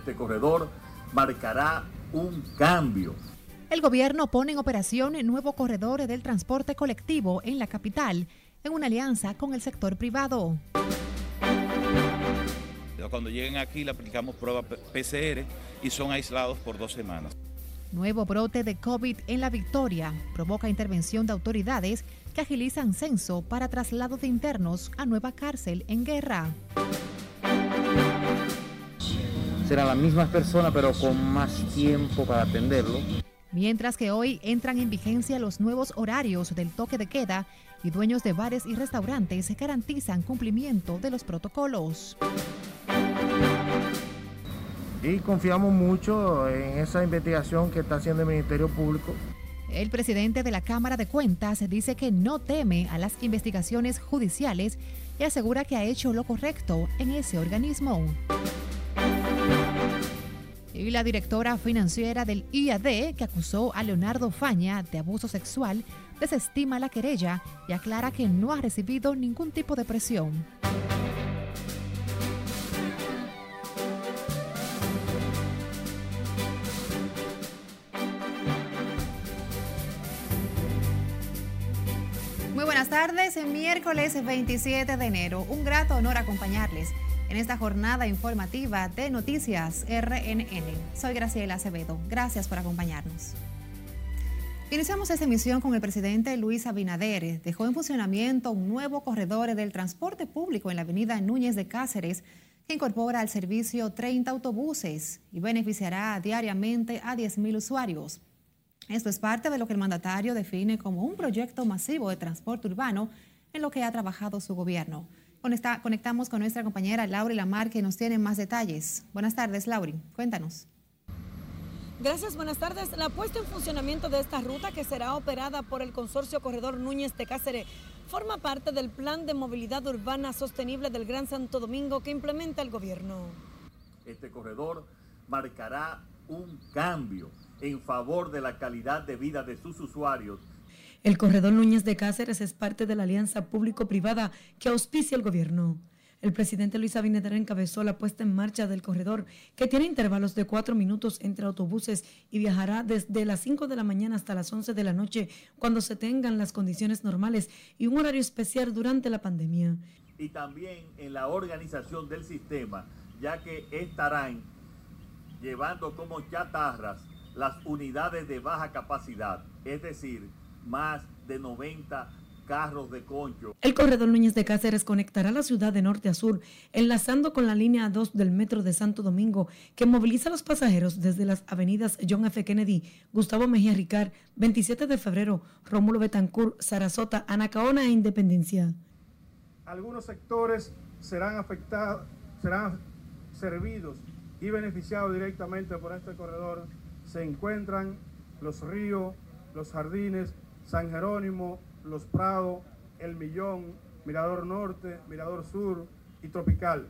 Este corredor marcará un cambio. El gobierno pone en operación el nuevo corredor del transporte colectivo en la capital, en una alianza con el sector privado. Cuando lleguen aquí le aplicamos prueba PCR y son aislados por dos semanas. Nuevo brote de COVID en la Victoria provoca intervención de autoridades que agilizan censo para traslado de internos a nueva cárcel en guerra. Serán las mismas personas pero con más tiempo para atenderlo. Mientras que hoy entran en vigencia los nuevos horarios del toque de queda y dueños de bares y restaurantes garantizan cumplimiento de los protocolos y confiamos mucho en esa investigación que está haciendo el Ministerio Público. El presidente de la Cámara de Cuentas dice que no teme a las investigaciones judiciales y asegura que ha hecho lo correcto en ese organismo. Y la directora financiera del IAD, que acusó a Leonardo Faña de abuso sexual, desestima la querella y aclara que no ha recibido ningún tipo de presión. tardes, miércoles 27 de enero. Un grato honor acompañarles en esta jornada informativa de Noticias RNN. Soy Graciela Acevedo. Gracias por acompañarnos. Iniciamos esta emisión con el presidente Luis Abinader. Dejó en funcionamiento un nuevo corredor del transporte público en la avenida Núñez de Cáceres que incorpora al servicio 30 autobuses y beneficiará diariamente a 10.000 usuarios. Esto es parte de lo que el mandatario define como un proyecto masivo de transporte urbano en lo que ha trabajado su gobierno. Conectamos con nuestra compañera Lauri Lamar que nos tiene más detalles. Buenas tardes, Lauri. Cuéntanos. Gracias, buenas tardes. La puesta en funcionamiento de esta ruta que será operada por el consorcio Corredor Núñez de Cáceres forma parte del plan de movilidad urbana sostenible del Gran Santo Domingo que implementa el gobierno. Este corredor marcará un cambio en favor de la calidad de vida de sus usuarios. El corredor Núñez de Cáceres es parte de la alianza público-privada que auspicia el gobierno. El presidente Luis Abinader encabezó la puesta en marcha del corredor, que tiene intervalos de cuatro minutos entre autobuses y viajará desde las 5 de la mañana hasta las 11 de la noche, cuando se tengan las condiciones normales y un horario especial durante la pandemia. Y también en la organización del sistema, ya que estarán llevando como chatarras las unidades de baja capacidad, es decir, más de 90 carros de concho. El corredor Núñez de Cáceres conectará la ciudad de norte a sur, enlazando con la línea 2 del metro de Santo Domingo, que moviliza a los pasajeros desde las avenidas John F. Kennedy, Gustavo Mejía Ricard, 27 de febrero, Rómulo Betancourt, Sarasota, Anacaona e Independencia. Algunos sectores serán afectados, serán servidos y beneficiados directamente por este corredor se encuentran los ríos, los jardines, San Jerónimo, Los Prados, El Millón, Mirador Norte, Mirador Sur y Tropical.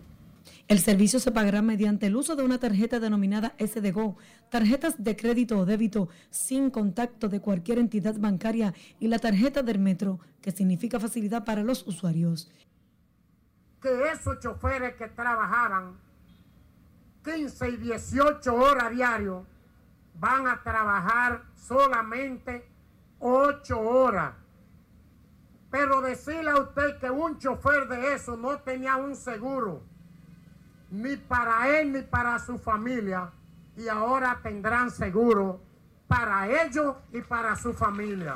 El servicio se pagará mediante el uso de una tarjeta denominada SDGO, tarjetas de crédito o débito sin contacto de cualquier entidad bancaria y la tarjeta del metro, que significa facilidad para los usuarios. Que esos choferes que trabajaran 15 y 18 horas diario van a trabajar solamente ocho horas. Pero decirle a usted que un chofer de eso no tenía un seguro, ni para él ni para su familia, y ahora tendrán seguro para ellos y para su familia.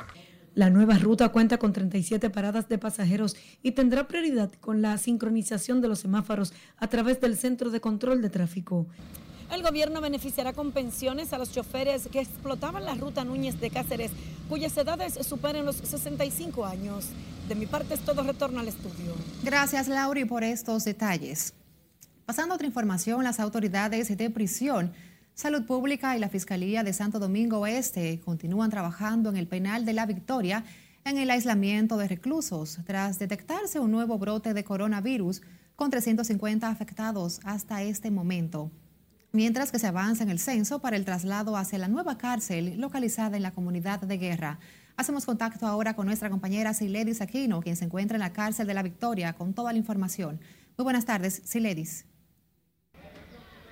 La nueva ruta cuenta con 37 paradas de pasajeros y tendrá prioridad con la sincronización de los semáforos a través del centro de control de tráfico. El gobierno beneficiará con pensiones a los choferes que explotaban la ruta Núñez de Cáceres, cuyas edades superen los 65 años. De mi parte es todo, retorno al estudio. Gracias, Lauri, por estos detalles. Pasando a otra información, las autoridades de prisión, Salud Pública y la Fiscalía de Santo Domingo Oeste continúan trabajando en el penal de la Victoria en el aislamiento de reclusos tras detectarse un nuevo brote de coronavirus con 350 afectados hasta este momento mientras que se avanza en el censo para el traslado hacia la nueva cárcel localizada en la comunidad de guerra. Hacemos contacto ahora con nuestra compañera Siledis Aquino, quien se encuentra en la cárcel de la Victoria con toda la información. Muy buenas tardes, Siledis.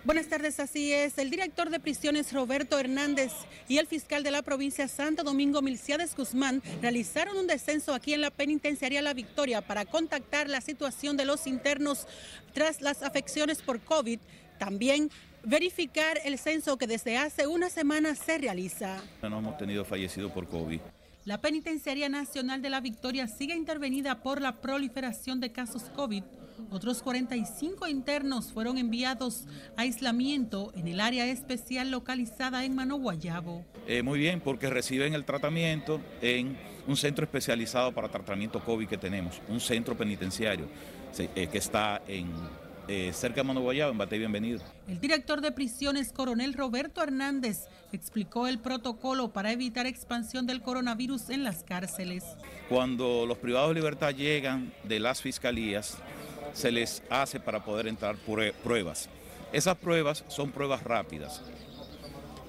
Buenas tardes, así es. El director de prisiones Roberto Hernández y el fiscal de la provincia Santo Domingo Milciades Guzmán realizaron un descenso aquí en la penitenciaría La Victoria para contactar la situación de los internos tras las afecciones por COVID. También verificar el censo que desde hace una semana se realiza. No hemos tenido fallecidos por COVID. La Penitenciaría Nacional de la Victoria sigue intervenida por la proliferación de casos COVID otros 45 internos fueron enviados a aislamiento en el área especial localizada en Mano Guayabo. Eh, muy bien, porque reciben el tratamiento en un centro especializado para tratamiento COVID que tenemos, un centro penitenciario eh, que está en eh, cerca de Mano Guayabo, en Bate Bienvenido. El director de prisiones, coronel Roberto Hernández, explicó el protocolo para evitar expansión del coronavirus en las cárceles. Cuando los privados de libertad llegan de las fiscalías, se les hace para poder entrar pruebas. Esas pruebas son pruebas rápidas.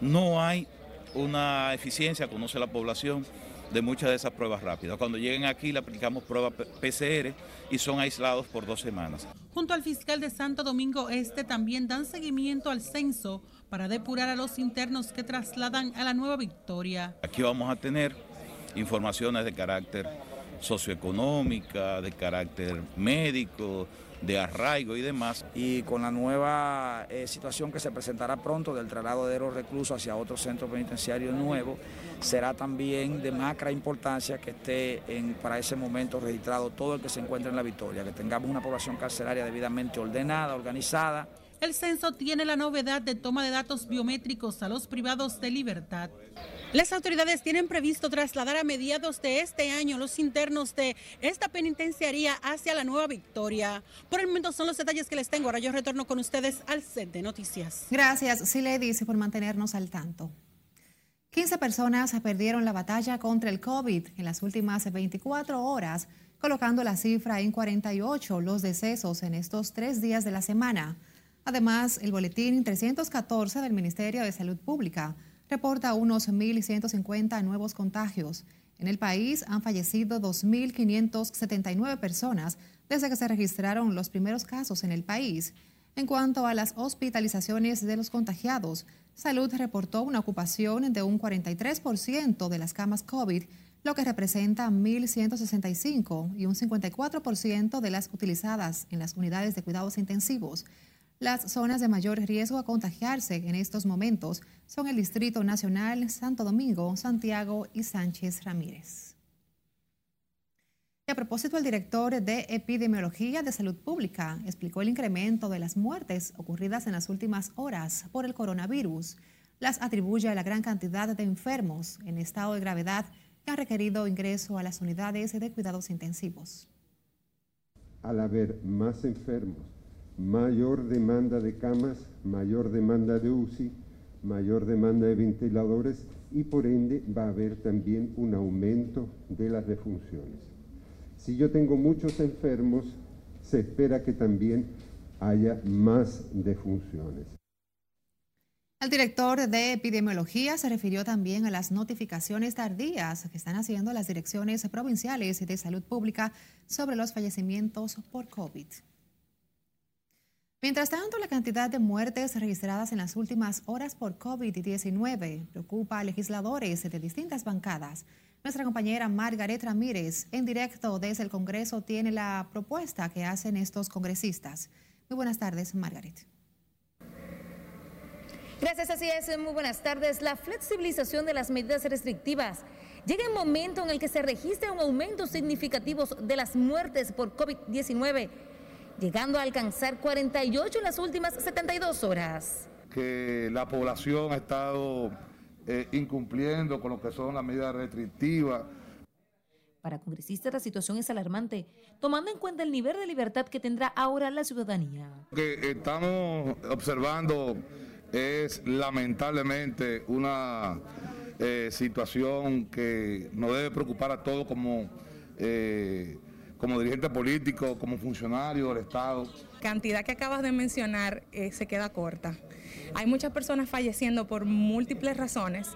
No hay una eficiencia, conoce la población, de muchas de esas pruebas rápidas. Cuando lleguen aquí le aplicamos pruebas PCR y son aislados por dos semanas. Junto al fiscal de Santo Domingo Este también dan seguimiento al censo para depurar a los internos que trasladan a la Nueva Victoria. Aquí vamos a tener informaciones de carácter socioeconómica, de carácter médico, de arraigo y demás. Y con la nueva eh, situación que se presentará pronto del traslado de los reclusos hacia otro centro penitenciario nuevo, será también de macra importancia que esté en, para ese momento registrado todo el que se encuentre en la Victoria, que tengamos una población carcelaria debidamente ordenada, organizada. El censo tiene la novedad de toma de datos biométricos a los privados de libertad. Las autoridades tienen previsto trasladar a mediados de este año los internos de esta penitenciaría hacia la Nueva Victoria. Por el momento son los detalles que les tengo. Ahora yo retorno con ustedes al set de noticias. Gracias, dice por mantenernos al tanto. 15 personas perdieron la batalla contra el COVID en las últimas 24 horas, colocando la cifra en 48 los decesos en estos tres días de la semana. Además, el boletín 314 del Ministerio de Salud Pública reporta unos 1.150 nuevos contagios. En el país han fallecido 2.579 personas desde que se registraron los primeros casos en el país. En cuanto a las hospitalizaciones de los contagiados, Salud reportó una ocupación de un 43% de las camas COVID, lo que representa 1.165 y un 54% de las utilizadas en las unidades de cuidados intensivos. Las zonas de mayor riesgo a contagiarse en estos momentos son el Distrito Nacional, Santo Domingo, Santiago y Sánchez Ramírez. Y a propósito, el director de Epidemiología de Salud Pública explicó el incremento de las muertes ocurridas en las últimas horas por el coronavirus. Las atribuye a la gran cantidad de enfermos en estado de gravedad que han requerido ingreso a las unidades de cuidados intensivos. Al haber más enfermos mayor demanda de camas, mayor demanda de UCI, mayor demanda de ventiladores y por ende va a haber también un aumento de las defunciones. Si yo tengo muchos enfermos, se espera que también haya más defunciones. El director de epidemiología se refirió también a las notificaciones tardías que están haciendo las direcciones provinciales de salud pública sobre los fallecimientos por COVID. Mientras tanto, la cantidad de muertes registradas en las últimas horas por COVID-19 preocupa a legisladores de distintas bancadas. Nuestra compañera Margaret Ramírez, en directo desde el Congreso, tiene la propuesta que hacen estos congresistas. Muy buenas tardes, Margaret. Gracias, así es. Muy buenas tardes. La flexibilización de las medidas restrictivas llega en momento en el que se registra un aumento significativo de las muertes por COVID-19 llegando a alcanzar 48 en las últimas 72 horas. Que la población ha estado eh, incumpliendo con lo que son las medidas restrictivas. Para congresistas la situación es alarmante, tomando en cuenta el nivel de libertad que tendrá ahora la ciudadanía. Lo que estamos observando es lamentablemente una eh, situación que nos debe preocupar a todos como eh, como dirigente político, como funcionario del Estado. Cantidad que acabas de mencionar eh, se queda corta. Hay muchas personas falleciendo por múltiples razones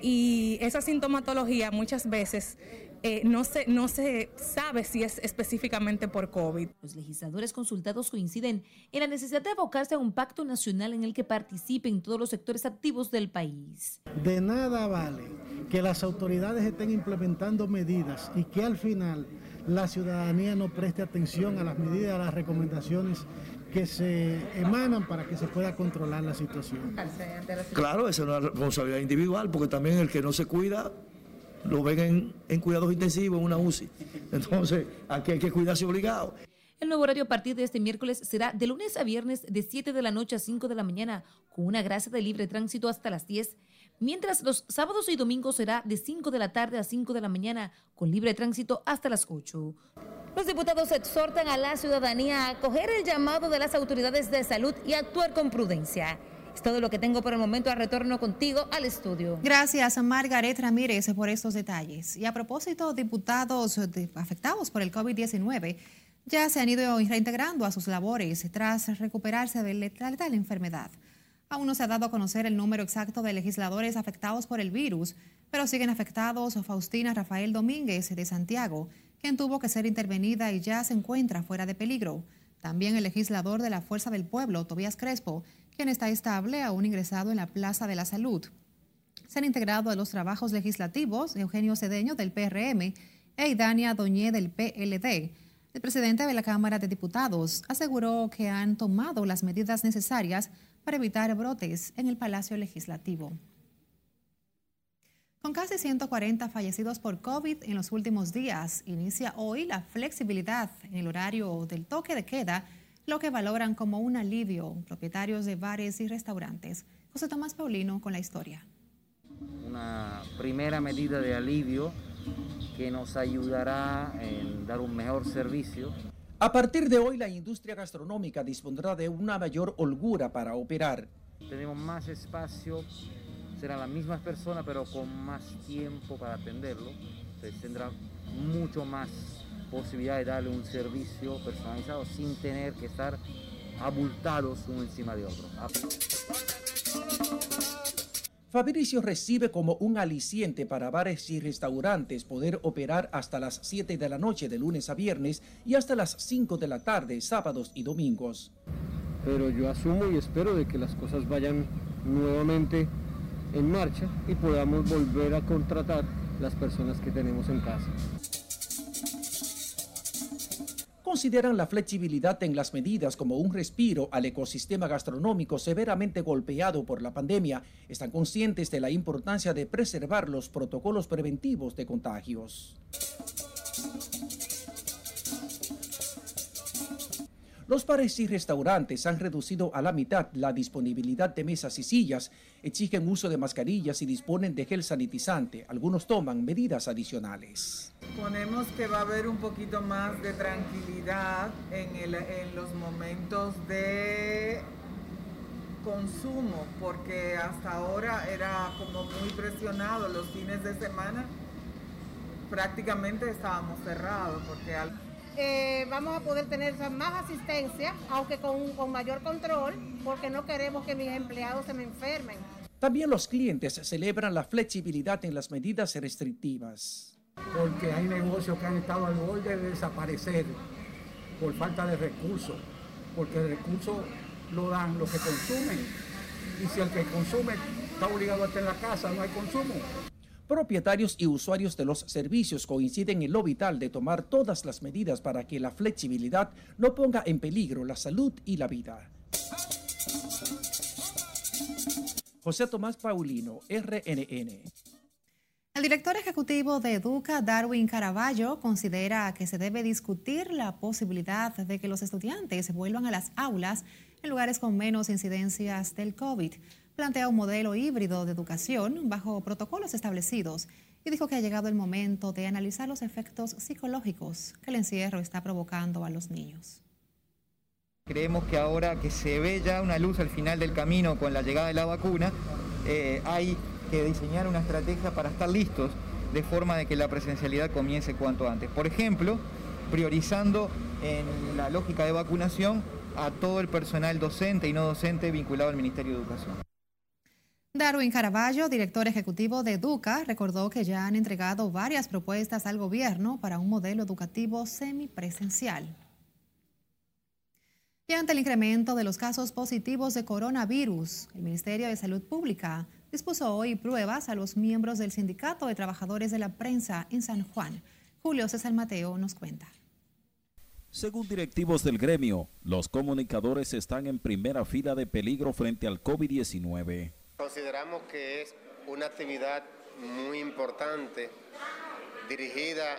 y esa sintomatología muchas veces eh, no, se, no se sabe si es específicamente por COVID. Los legisladores consultados coinciden en la necesidad de abocarse a un pacto nacional en el que participen todos los sectores activos del país. De nada vale que las autoridades estén implementando medidas y que al final la ciudadanía no preste atención a las medidas, a las recomendaciones que se emanan para que se pueda controlar la situación. Claro, esa es una responsabilidad individual, porque también el que no se cuida lo ven en, cuidados intensivos, en una UCI. Entonces, aquí hay que cuidarse obligado. El nuevo horario a partir de este miércoles será de lunes a viernes de 7 de la noche a 5 de la mañana, con una gracia de libre tránsito hasta las 10, mientras los sábados y domingos será de 5 de la tarde a 5 de la mañana, con libre tránsito hasta las 8. Los diputados exhortan a la ciudadanía a acoger el llamado de las autoridades de salud y actuar con prudencia. Es todo lo que tengo por el momento. A retorno contigo al estudio. Gracias, Margaret Ramírez, por estos detalles. Y a propósito, diputados afectados por el COVID-19 ya se han ido reintegrando a sus labores tras recuperarse de la enfermedad. Aún no se ha dado a conocer el número exacto de legisladores afectados por el virus, pero siguen afectados Faustina Rafael Domínguez de Santiago, quien tuvo que ser intervenida y ya se encuentra fuera de peligro. También el legislador de la Fuerza del Pueblo, Tobías Crespo, quien está estable, aún ingresado en la Plaza de la Salud. Se han integrado a los trabajos legislativos Eugenio Cedeño del PRM e Idania Doñé del PLD. El presidente de la Cámara de Diputados aseguró que han tomado las medidas necesarias para evitar brotes en el Palacio Legislativo. Con casi 140 fallecidos por COVID en los últimos días, inicia hoy la flexibilidad en el horario del toque de queda, lo que valoran como un alivio propietarios de bares y restaurantes. José Tomás Paulino con la historia. Una primera medida de alivio que nos ayudará en dar un mejor servicio. A partir de hoy la industria gastronómica dispondrá de una mayor holgura para operar. Tenemos más espacio serán las mismas personas, pero con más tiempo para atenderlo. Se tendrá mucho más posibilidad de darle un servicio personalizado sin tener que estar abultados uno encima de otro. Fabricio recibe como un aliciente para bares y restaurantes poder operar hasta las 7 de la noche de lunes a viernes y hasta las 5 de la tarde sábados y domingos. Pero yo asumo y espero de que las cosas vayan nuevamente en marcha y podamos volver a contratar las personas que tenemos en casa. Consideran la flexibilidad en las medidas como un respiro al ecosistema gastronómico severamente golpeado por la pandemia. Están conscientes de la importancia de preservar los protocolos preventivos de contagios. Los bares y restaurantes han reducido a la mitad la disponibilidad de mesas y sillas, exigen uso de mascarillas y disponen de gel sanitizante. Algunos toman medidas adicionales. Ponemos que va a haber un poquito más de tranquilidad en, en los momentos de consumo, porque hasta ahora era como muy presionado los fines de semana. Prácticamente estábamos cerrados porque eh, vamos a poder tener más asistencia, aunque con, con mayor control, porque no queremos que mis empleados se me enfermen. También los clientes celebran la flexibilidad en las medidas restrictivas. Porque hay negocios que han estado al borde de desaparecer por falta de recursos, porque el recurso lo dan los que consumen. Y si el que consume está obligado a estar en la casa, no hay consumo. Propietarios y usuarios de los servicios coinciden en lo vital de tomar todas las medidas para que la flexibilidad no ponga en peligro la salud y la vida. José Tomás Paulino, RNN. El director ejecutivo de Educa, Darwin Caraballo, considera que se debe discutir la posibilidad de que los estudiantes vuelvan a las aulas en lugares con menos incidencias del COVID plantea un modelo híbrido de educación bajo protocolos establecidos y dijo que ha llegado el momento de analizar los efectos psicológicos que el encierro está provocando a los niños. Creemos que ahora que se ve ya una luz al final del camino con la llegada de la vacuna, eh, hay que diseñar una estrategia para estar listos de forma de que la presencialidad comience cuanto antes. Por ejemplo, priorizando en la lógica de vacunación a todo el personal docente y no docente vinculado al Ministerio de Educación. Darwin Caraballo, director ejecutivo de Educa, recordó que ya han entregado varias propuestas al gobierno para un modelo educativo semipresencial. Y ante el incremento de los casos positivos de coronavirus, el Ministerio de Salud Pública dispuso hoy pruebas a los miembros del Sindicato de Trabajadores de la Prensa en San Juan. Julio César Mateo nos cuenta. Según directivos del gremio, los comunicadores están en primera fila de peligro frente al COVID-19. Consideramos que es una actividad muy importante dirigida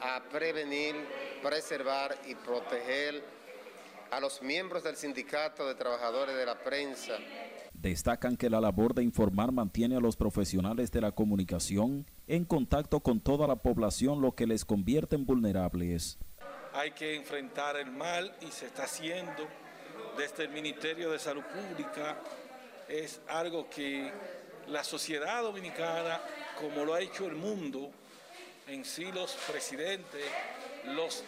a prevenir, preservar y proteger a los miembros del Sindicato de Trabajadores de la Prensa. Destacan que la labor de informar mantiene a los profesionales de la comunicación en contacto con toda la población, lo que les convierte en vulnerables. Hay que enfrentar el mal y se está haciendo desde el Ministerio de Salud Pública. Es algo que la sociedad dominicana, como lo ha hecho el mundo, en sí los presidentes, los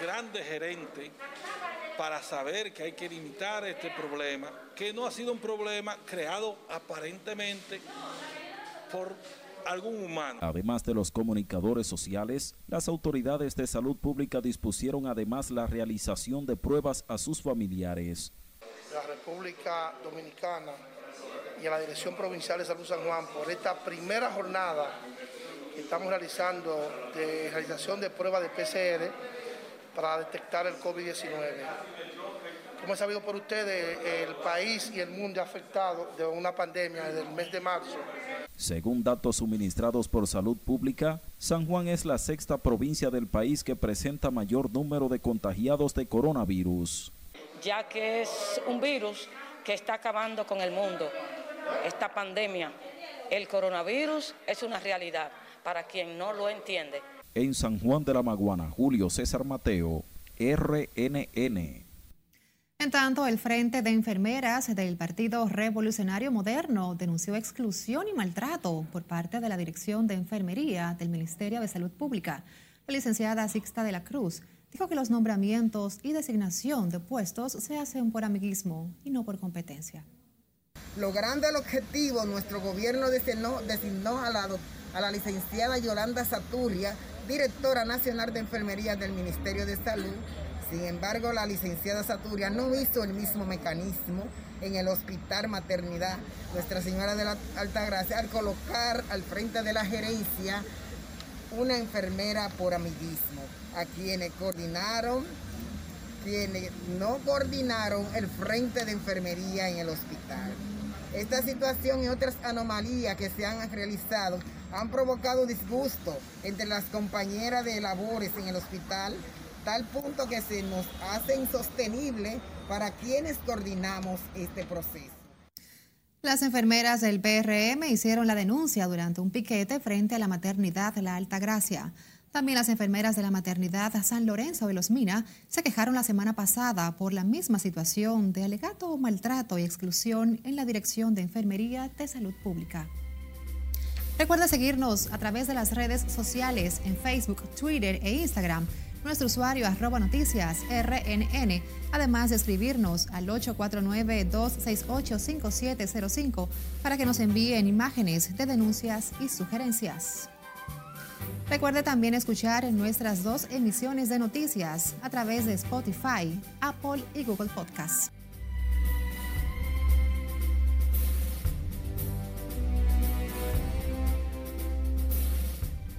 grandes gerentes, para saber que hay que limitar este problema, que no ha sido un problema creado aparentemente por algún humano. Además de los comunicadores sociales, las autoridades de salud pública dispusieron además la realización de pruebas a sus familiares. La República Dominicana y a la Dirección Provincial de Salud San Juan por esta primera jornada que estamos realizando de realización de pruebas de PCR para detectar el COVID-19. Como es sabido por ustedes, el país y el mundo ha afectado de una pandemia desde el mes de marzo. Según datos suministrados por Salud Pública, San Juan es la sexta provincia del país que presenta mayor número de contagiados de coronavirus. Ya que es un virus que está acabando con el mundo, esta pandemia, el coronavirus es una realidad para quien no lo entiende. En San Juan de la Maguana, Julio César Mateo, RNN. En tanto, el Frente de Enfermeras del Partido Revolucionario Moderno denunció exclusión y maltrato por parte de la Dirección de Enfermería del Ministerio de Salud Pública. La licenciada Sixta de la Cruz dijo que los nombramientos y designación de puestos se hacen por amiguismo y no por competencia. Logrando el objetivo, nuestro gobierno designó, designó a, la, a la licenciada Yolanda Saturia directora nacional de enfermería del Ministerio de Salud. Sin embargo, la licenciada Saturia no hizo el mismo mecanismo en el Hospital Maternidad Nuestra Señora de la Altagracia al colocar al frente de la gerencia una enfermera por amiguismo, a quienes coordinaron, quienes no coordinaron el frente de enfermería en el hospital. Esta situación y otras anomalías que se han realizado han provocado disgusto entre las compañeras de labores en el hospital, tal punto que se nos hace insostenible para quienes coordinamos este proceso. Las enfermeras del PRM hicieron la denuncia durante un piquete frente a la maternidad La Alta Gracia. También las enfermeras de la maternidad San Lorenzo de los Mina se quejaron la semana pasada por la misma situación de alegato maltrato y exclusión en la Dirección de Enfermería de Salud Pública. Recuerda seguirnos a través de las redes sociales en Facebook, Twitter e Instagram. Nuestro usuario arroba noticias RNN, además de escribirnos al 849-268-5705 para que nos envíen imágenes de denuncias y sugerencias. Recuerde también escuchar nuestras dos emisiones de noticias a través de Spotify, Apple y Google Podcasts.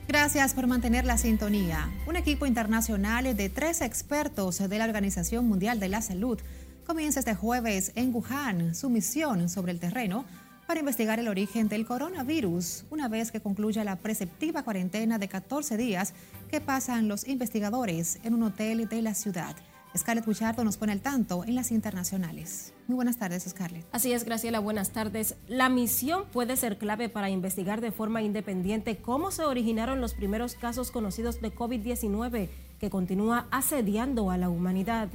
Gracias por mantener la sintonía. Un equipo internacional de tres expertos de la Organización Mundial de la Salud comienza este jueves en Wuhan su misión sobre el terreno para investigar el origen del coronavirus, una vez que concluya la preceptiva cuarentena de 14 días que pasan los investigadores en un hotel de la ciudad. Scarlett Buchardo nos pone al tanto en las internacionales. Muy buenas tardes, Scarlett. Así es, Graciela, buenas tardes. La misión puede ser clave para investigar de forma independiente cómo se originaron los primeros casos conocidos de COVID-19 que continúa asediando a la humanidad.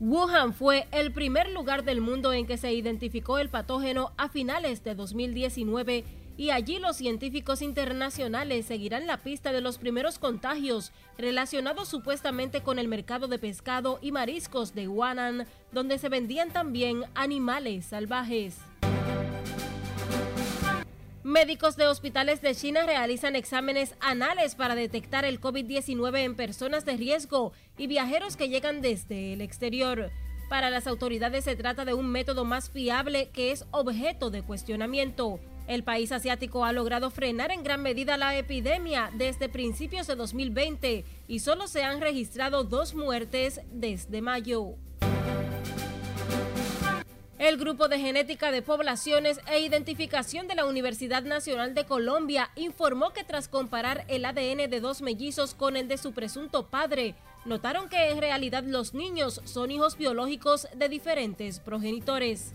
Wuhan fue el primer lugar del mundo en que se identificó el patógeno a finales de 2019 y allí los científicos internacionales seguirán la pista de los primeros contagios relacionados supuestamente con el mercado de pescado y mariscos de Wuhan, donde se vendían también animales salvajes. Médicos de hospitales de China realizan exámenes anales para detectar el COVID-19 en personas de riesgo y viajeros que llegan desde el exterior. Para las autoridades se trata de un método más fiable que es objeto de cuestionamiento. El país asiático ha logrado frenar en gran medida la epidemia desde principios de 2020 y solo se han registrado dos muertes desde mayo. El Grupo de Genética de Poblaciones e Identificación de la Universidad Nacional de Colombia informó que tras comparar el ADN de dos mellizos con el de su presunto padre, notaron que en realidad los niños son hijos biológicos de diferentes progenitores.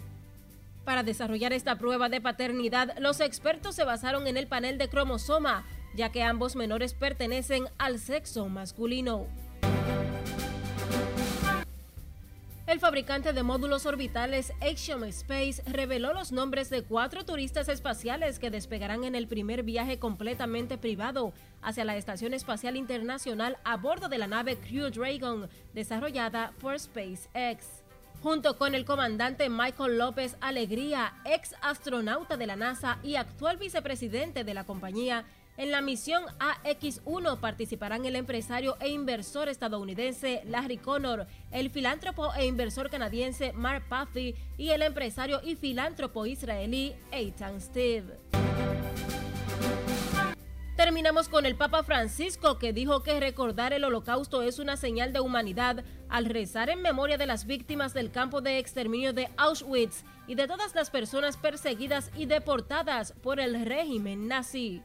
Para desarrollar esta prueba de paternidad, los expertos se basaron en el panel de cromosoma, ya que ambos menores pertenecen al sexo masculino. El fabricante de módulos orbitales Axiom Space reveló los nombres de cuatro turistas espaciales que despegarán en el primer viaje completamente privado hacia la Estación Espacial Internacional a bordo de la nave Crew Dragon, desarrollada por SpaceX. Junto con el comandante Michael López Alegría, ex astronauta de la NASA y actual vicepresidente de la compañía, en la misión AX1 participarán el empresario e inversor estadounidense Larry Connor, el filántropo e inversor canadiense Mark Puffy y el empresario y filántropo israelí Eitan Steve. Terminamos con el Papa Francisco que dijo que recordar el holocausto es una señal de humanidad al rezar en memoria de las víctimas del campo de exterminio de Auschwitz y de todas las personas perseguidas y deportadas por el régimen nazi.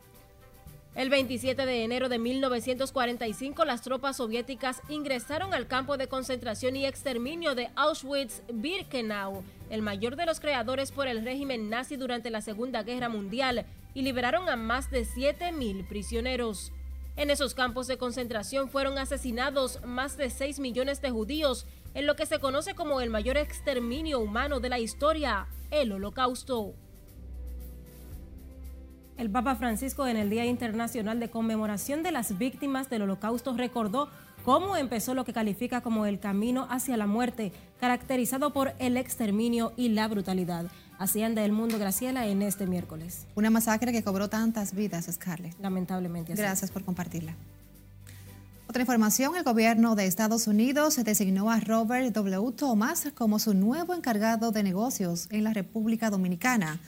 El 27 de enero de 1945, las tropas soviéticas ingresaron al campo de concentración y exterminio de Auschwitz-Birkenau, el mayor de los creadores por el régimen nazi durante la Segunda Guerra Mundial, y liberaron a más de 7.000 prisioneros. En esos campos de concentración fueron asesinados más de 6 millones de judíos, en lo que se conoce como el mayor exterminio humano de la historia, el Holocausto. El Papa Francisco en el Día Internacional de Conmemoración de las Víctimas del Holocausto recordó cómo empezó lo que califica como el camino hacia la muerte, caracterizado por el exterminio y la brutalidad. Así anda el mundo, Graciela, en este miércoles. Una masacre que cobró tantas vidas, Scarlett. Lamentablemente. Gracias por compartirla. Otra información, el gobierno de Estados Unidos designó a Robert W. Thomas como su nuevo encargado de negocios en la República Dominicana.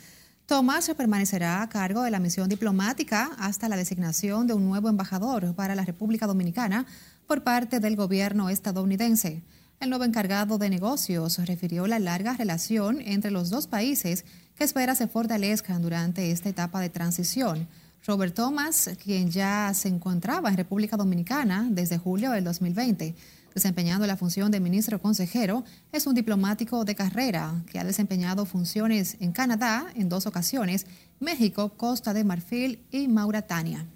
Thomas permanecerá a cargo de la misión diplomática hasta la designación de un nuevo embajador para la República Dominicana por parte del gobierno estadounidense. El nuevo encargado de negocios refirió la larga relación entre los dos países que espera se fortalezcan durante esta etapa de transición. Robert Thomas, quien ya se encontraba en República Dominicana desde julio del 2020, desempeñando la función de ministro consejero, es un diplomático de carrera que ha desempeñado funciones en Canadá en dos ocasiones, México, Costa de Marfil y Mauritania.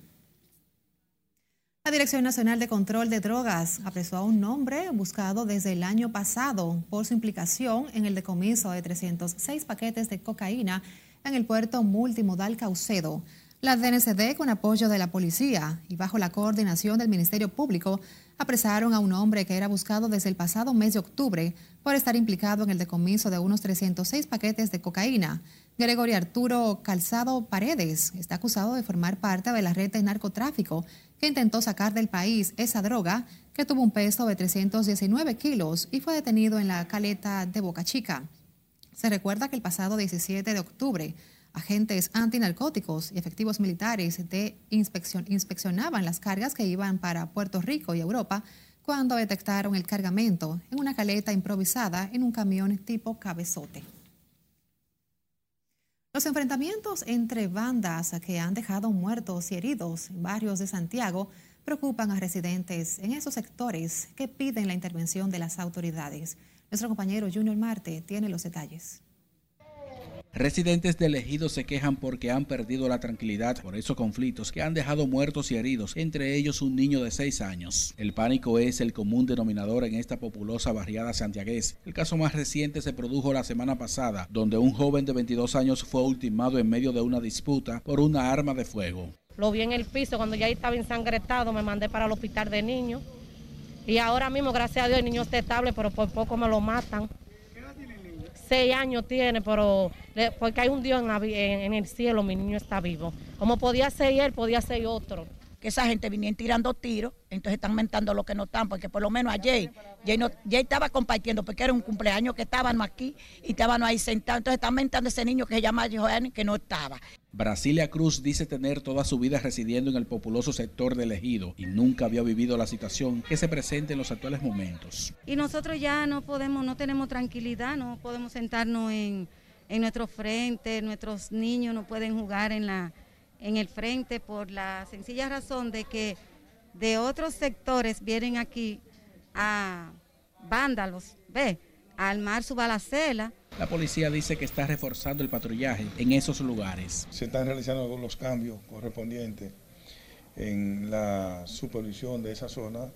La Dirección Nacional de Control de Drogas apresó a un hombre buscado desde el año pasado por su implicación en el decomiso de 306 paquetes de cocaína en el puerto multimodal Caucedo. La DNCD, con apoyo de la policía y bajo la coordinación del Ministerio Público, apresaron a un hombre que era buscado desde el pasado mes de octubre por estar implicado en el decomiso de unos 306 paquetes de cocaína. Gregorio Arturo Calzado Paredes está acusado de formar parte de la red de narcotráfico que intentó sacar del país esa droga que tuvo un peso de 319 kilos y fue detenido en la caleta de Boca Chica. Se recuerda que el pasado 17 de octubre, Agentes antinarcóticos y efectivos militares de inspección inspeccionaban las cargas que iban para Puerto Rico y Europa cuando detectaron el cargamento en una caleta improvisada en un camión tipo cabezote. Los enfrentamientos entre bandas que han dejado muertos y heridos en barrios de Santiago preocupan a residentes en esos sectores que piden la intervención de las autoridades. Nuestro compañero Junior Marte tiene los detalles. Residentes del ejido se quejan porque han perdido la tranquilidad por esos conflictos que han dejado muertos y heridos, entre ellos un niño de 6 años. El pánico es el común denominador en esta populosa barriada santiagués. El caso más reciente se produjo la semana pasada, donde un joven de 22 años fue ultimado en medio de una disputa por una arma de fuego. Lo vi en el piso cuando ya estaba ensangretado, me mandé para el hospital de niños. Y ahora mismo, gracias a Dios, el niño está estable, pero por poco me lo matan. Seis años tiene, pero porque hay un Dios en, el cielo, mi niño está vivo. Como podía ser él, podía ser otro que esa gente vinieron tirando tiros, entonces están mentando lo que no están, porque por lo menos ayer, Jay, no, estaba compartiendo, porque era un cumpleaños que estaban aquí y estaban ahí sentados, entonces están mentando a ese niño que se llama Johanny, que no estaba. Brasilia Cruz dice tener toda su vida residiendo en el populoso sector de Ejido y nunca había vivido la situación que se presenta en los actuales momentos. Y nosotros ya no podemos, no tenemos tranquilidad, no podemos sentarnos en, en nuestro frente, nuestros niños no pueden jugar en la en el frente por la sencilla razón de que de otros sectores vienen aquí a vándalos, ve, a armar su balacela. La policía dice que está reforzando el patrullaje en esos lugares. Se están realizando los cambios correspondientes en la supervisión de esa zona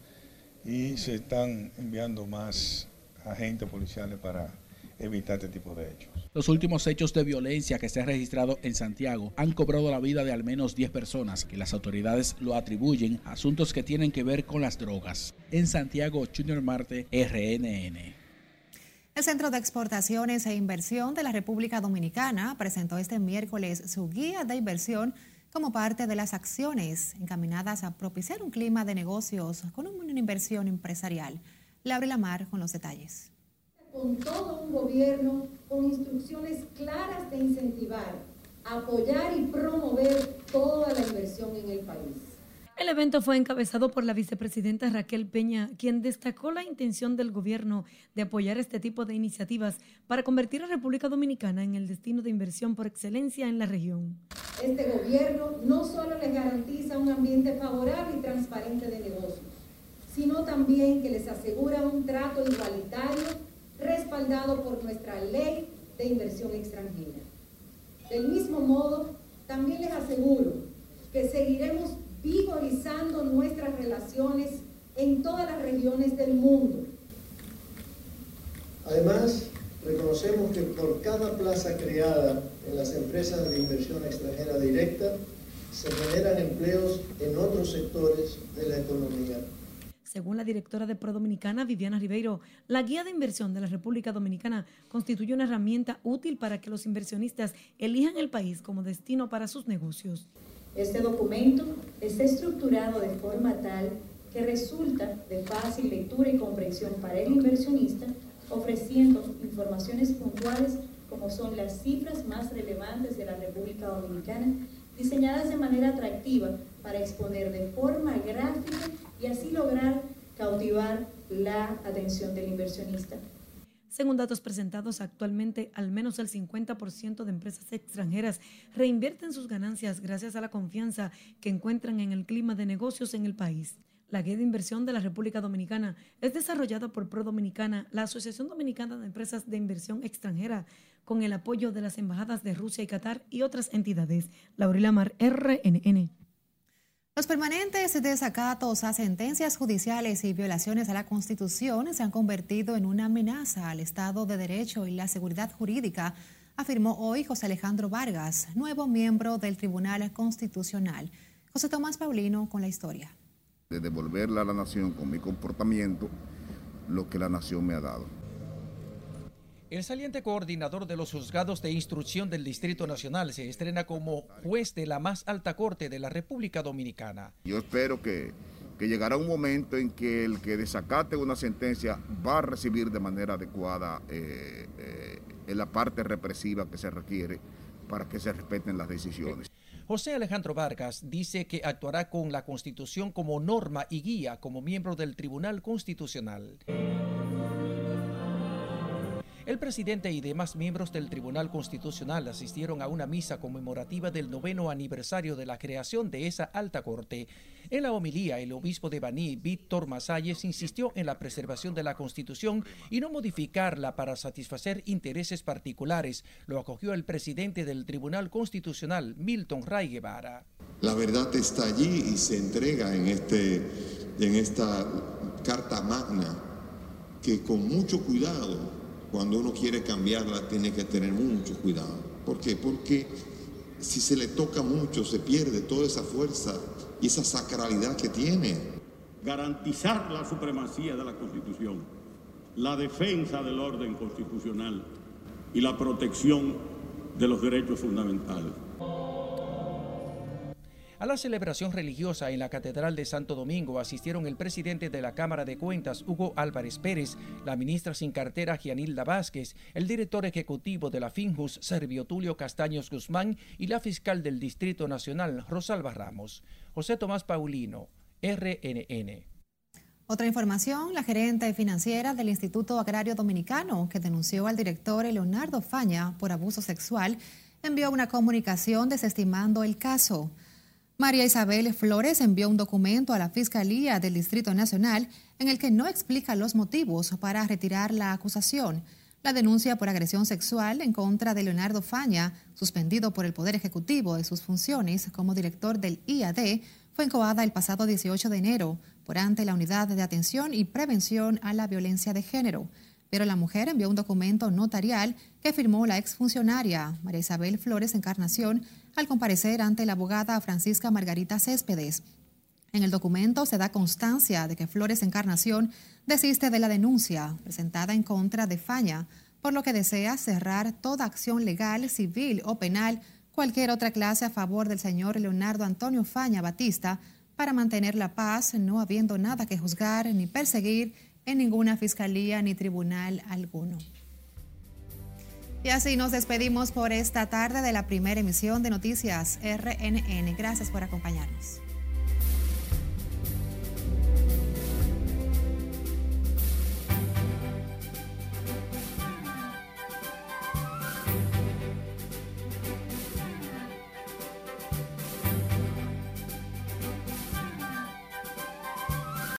y se están enviando más agentes policiales para evitar este tipo de hechos. Los últimos hechos de violencia que se han registrado en Santiago han cobrado la vida de al menos 10 personas, que las autoridades lo atribuyen a asuntos que tienen que ver con las drogas. En Santiago, Junior Marte, RNN. El Centro de Exportaciones e Inversión de la República Dominicana presentó este miércoles su guía de inversión como parte de las acciones encaminadas a propiciar un clima de negocios con una inversión empresarial. Laura Lamar con los detalles con todo un gobierno con instrucciones claras de incentivar, apoyar y promover toda la inversión en el país. El evento fue encabezado por la vicepresidenta Raquel Peña, quien destacó la intención del gobierno de apoyar este tipo de iniciativas para convertir a República Dominicana en el destino de inversión por excelencia en la región. Este gobierno no solo les garantiza un ambiente favorable y transparente de negocios, sino también que les asegura un trato igualitario respaldado por nuestra ley de inversión extranjera. Del mismo modo, también les aseguro que seguiremos vigorizando nuestras relaciones en todas las regiones del mundo. Además, reconocemos que por cada plaza creada en las empresas de inversión extranjera directa, se generan empleos en otros sectores de la economía según la directora de Pro Dominicana, Viviana Ribeiro, la guía de inversión de la República Dominicana constituye una herramienta útil para que los inversionistas elijan el país como destino para sus negocios. Este documento está estructurado de forma tal que resulta de fácil lectura y comprensión para el inversionista, ofreciendo informaciones puntuales como son las cifras más relevantes de la República Dominicana, diseñadas de manera atractiva para exponer de forma gráfica y así lograr cautivar la atención del inversionista. Según datos presentados actualmente, al menos el 50% de empresas extranjeras reinvierten sus ganancias gracias a la confianza que encuentran en el clima de negocios en el país. La guía de inversión de la República Dominicana es desarrollada por Pro Dominicana, la Asociación Dominicana de Empresas de Inversión Extranjera, con el apoyo de las embajadas de Rusia y Qatar y otras entidades. Laurila Mar, RNN. Los permanentes desacatos a sentencias judiciales y violaciones a la Constitución se han convertido en una amenaza al Estado de Derecho y la seguridad jurídica, afirmó hoy José Alejandro Vargas, nuevo miembro del Tribunal Constitucional. José Tomás Paulino con la historia. De devolverle a la nación con mi comportamiento lo que la nación me ha dado. El saliente coordinador de los juzgados de instrucción del Distrito Nacional se estrena como juez de la más alta corte de la República Dominicana. Yo espero que, llegará un momento en que el que desacate una sentencia va a recibir de manera adecuada eh, eh, en la parte represiva que se requiere para que se respeten las decisiones. José Alejandro Vargas dice que actuará con la Constitución como norma y guía como miembro del Tribunal Constitucional. El presidente y demás miembros del Tribunal Constitucional asistieron a una misa conmemorativa del noveno aniversario de la creación de esa alta corte. En la homilía, el obispo de Baní, Víctor Masalles, insistió en la preservación de la Constitución y no modificarla para satisfacer intereses particulares. Lo acogió el presidente del Tribunal Constitucional, Milton Ray Guevara. La verdad está allí y se entrega en, este, en esta carta magna que con mucho cuidado cuando uno quiere cambiarla tiene que tener mucho cuidado. ¿Por qué? Porque si se le toca mucho se pierde toda esa fuerza y esa sacralidad que tiene. Garantizar la supremacía de la Constitución, la defensa del orden constitucional y la protección de los derechos fundamentales. A la celebración religiosa en la Catedral de Santo Domingo asistieron el presidente de la Cámara de Cuentas, Hugo Álvarez Pérez, la ministra sin cartera, Gianilda Vázquez, el director ejecutivo de la FINJUS, Servio Tulio Castaños Guzmán, y la fiscal del Distrito Nacional, Rosalba Ramos. José Tomás Paulino, RNN. Otra información, la gerente financiera del Instituto Agrario Dominicano, que denunció al director Leonardo Faña por abuso sexual, envió una comunicación desestimando el caso. María Isabel Flores envió un documento a la Fiscalía del Distrito Nacional en el que no explica los motivos para retirar la acusación. La denuncia por agresión sexual en contra de Leonardo Faña, suspendido por el Poder Ejecutivo de sus funciones como director del IAD, fue encoada el pasado 18 de enero por ante la Unidad de Atención y Prevención a la Violencia de Género. Pero la mujer envió un documento notarial que firmó la exfuncionaria María Isabel Flores Encarnación al comparecer ante la abogada Francisca Margarita Céspedes. En el documento se da constancia de que Flores Encarnación desiste de la denuncia presentada en contra de Faña, por lo que desea cerrar toda acción legal, civil o penal, cualquier otra clase a favor del señor Leonardo Antonio Faña Batista, para mantener la paz, no habiendo nada que juzgar ni perseguir en ninguna fiscalía ni tribunal alguno. Y así nos despedimos por esta tarde de la primera emisión de Noticias RNN. Gracias por acompañarnos.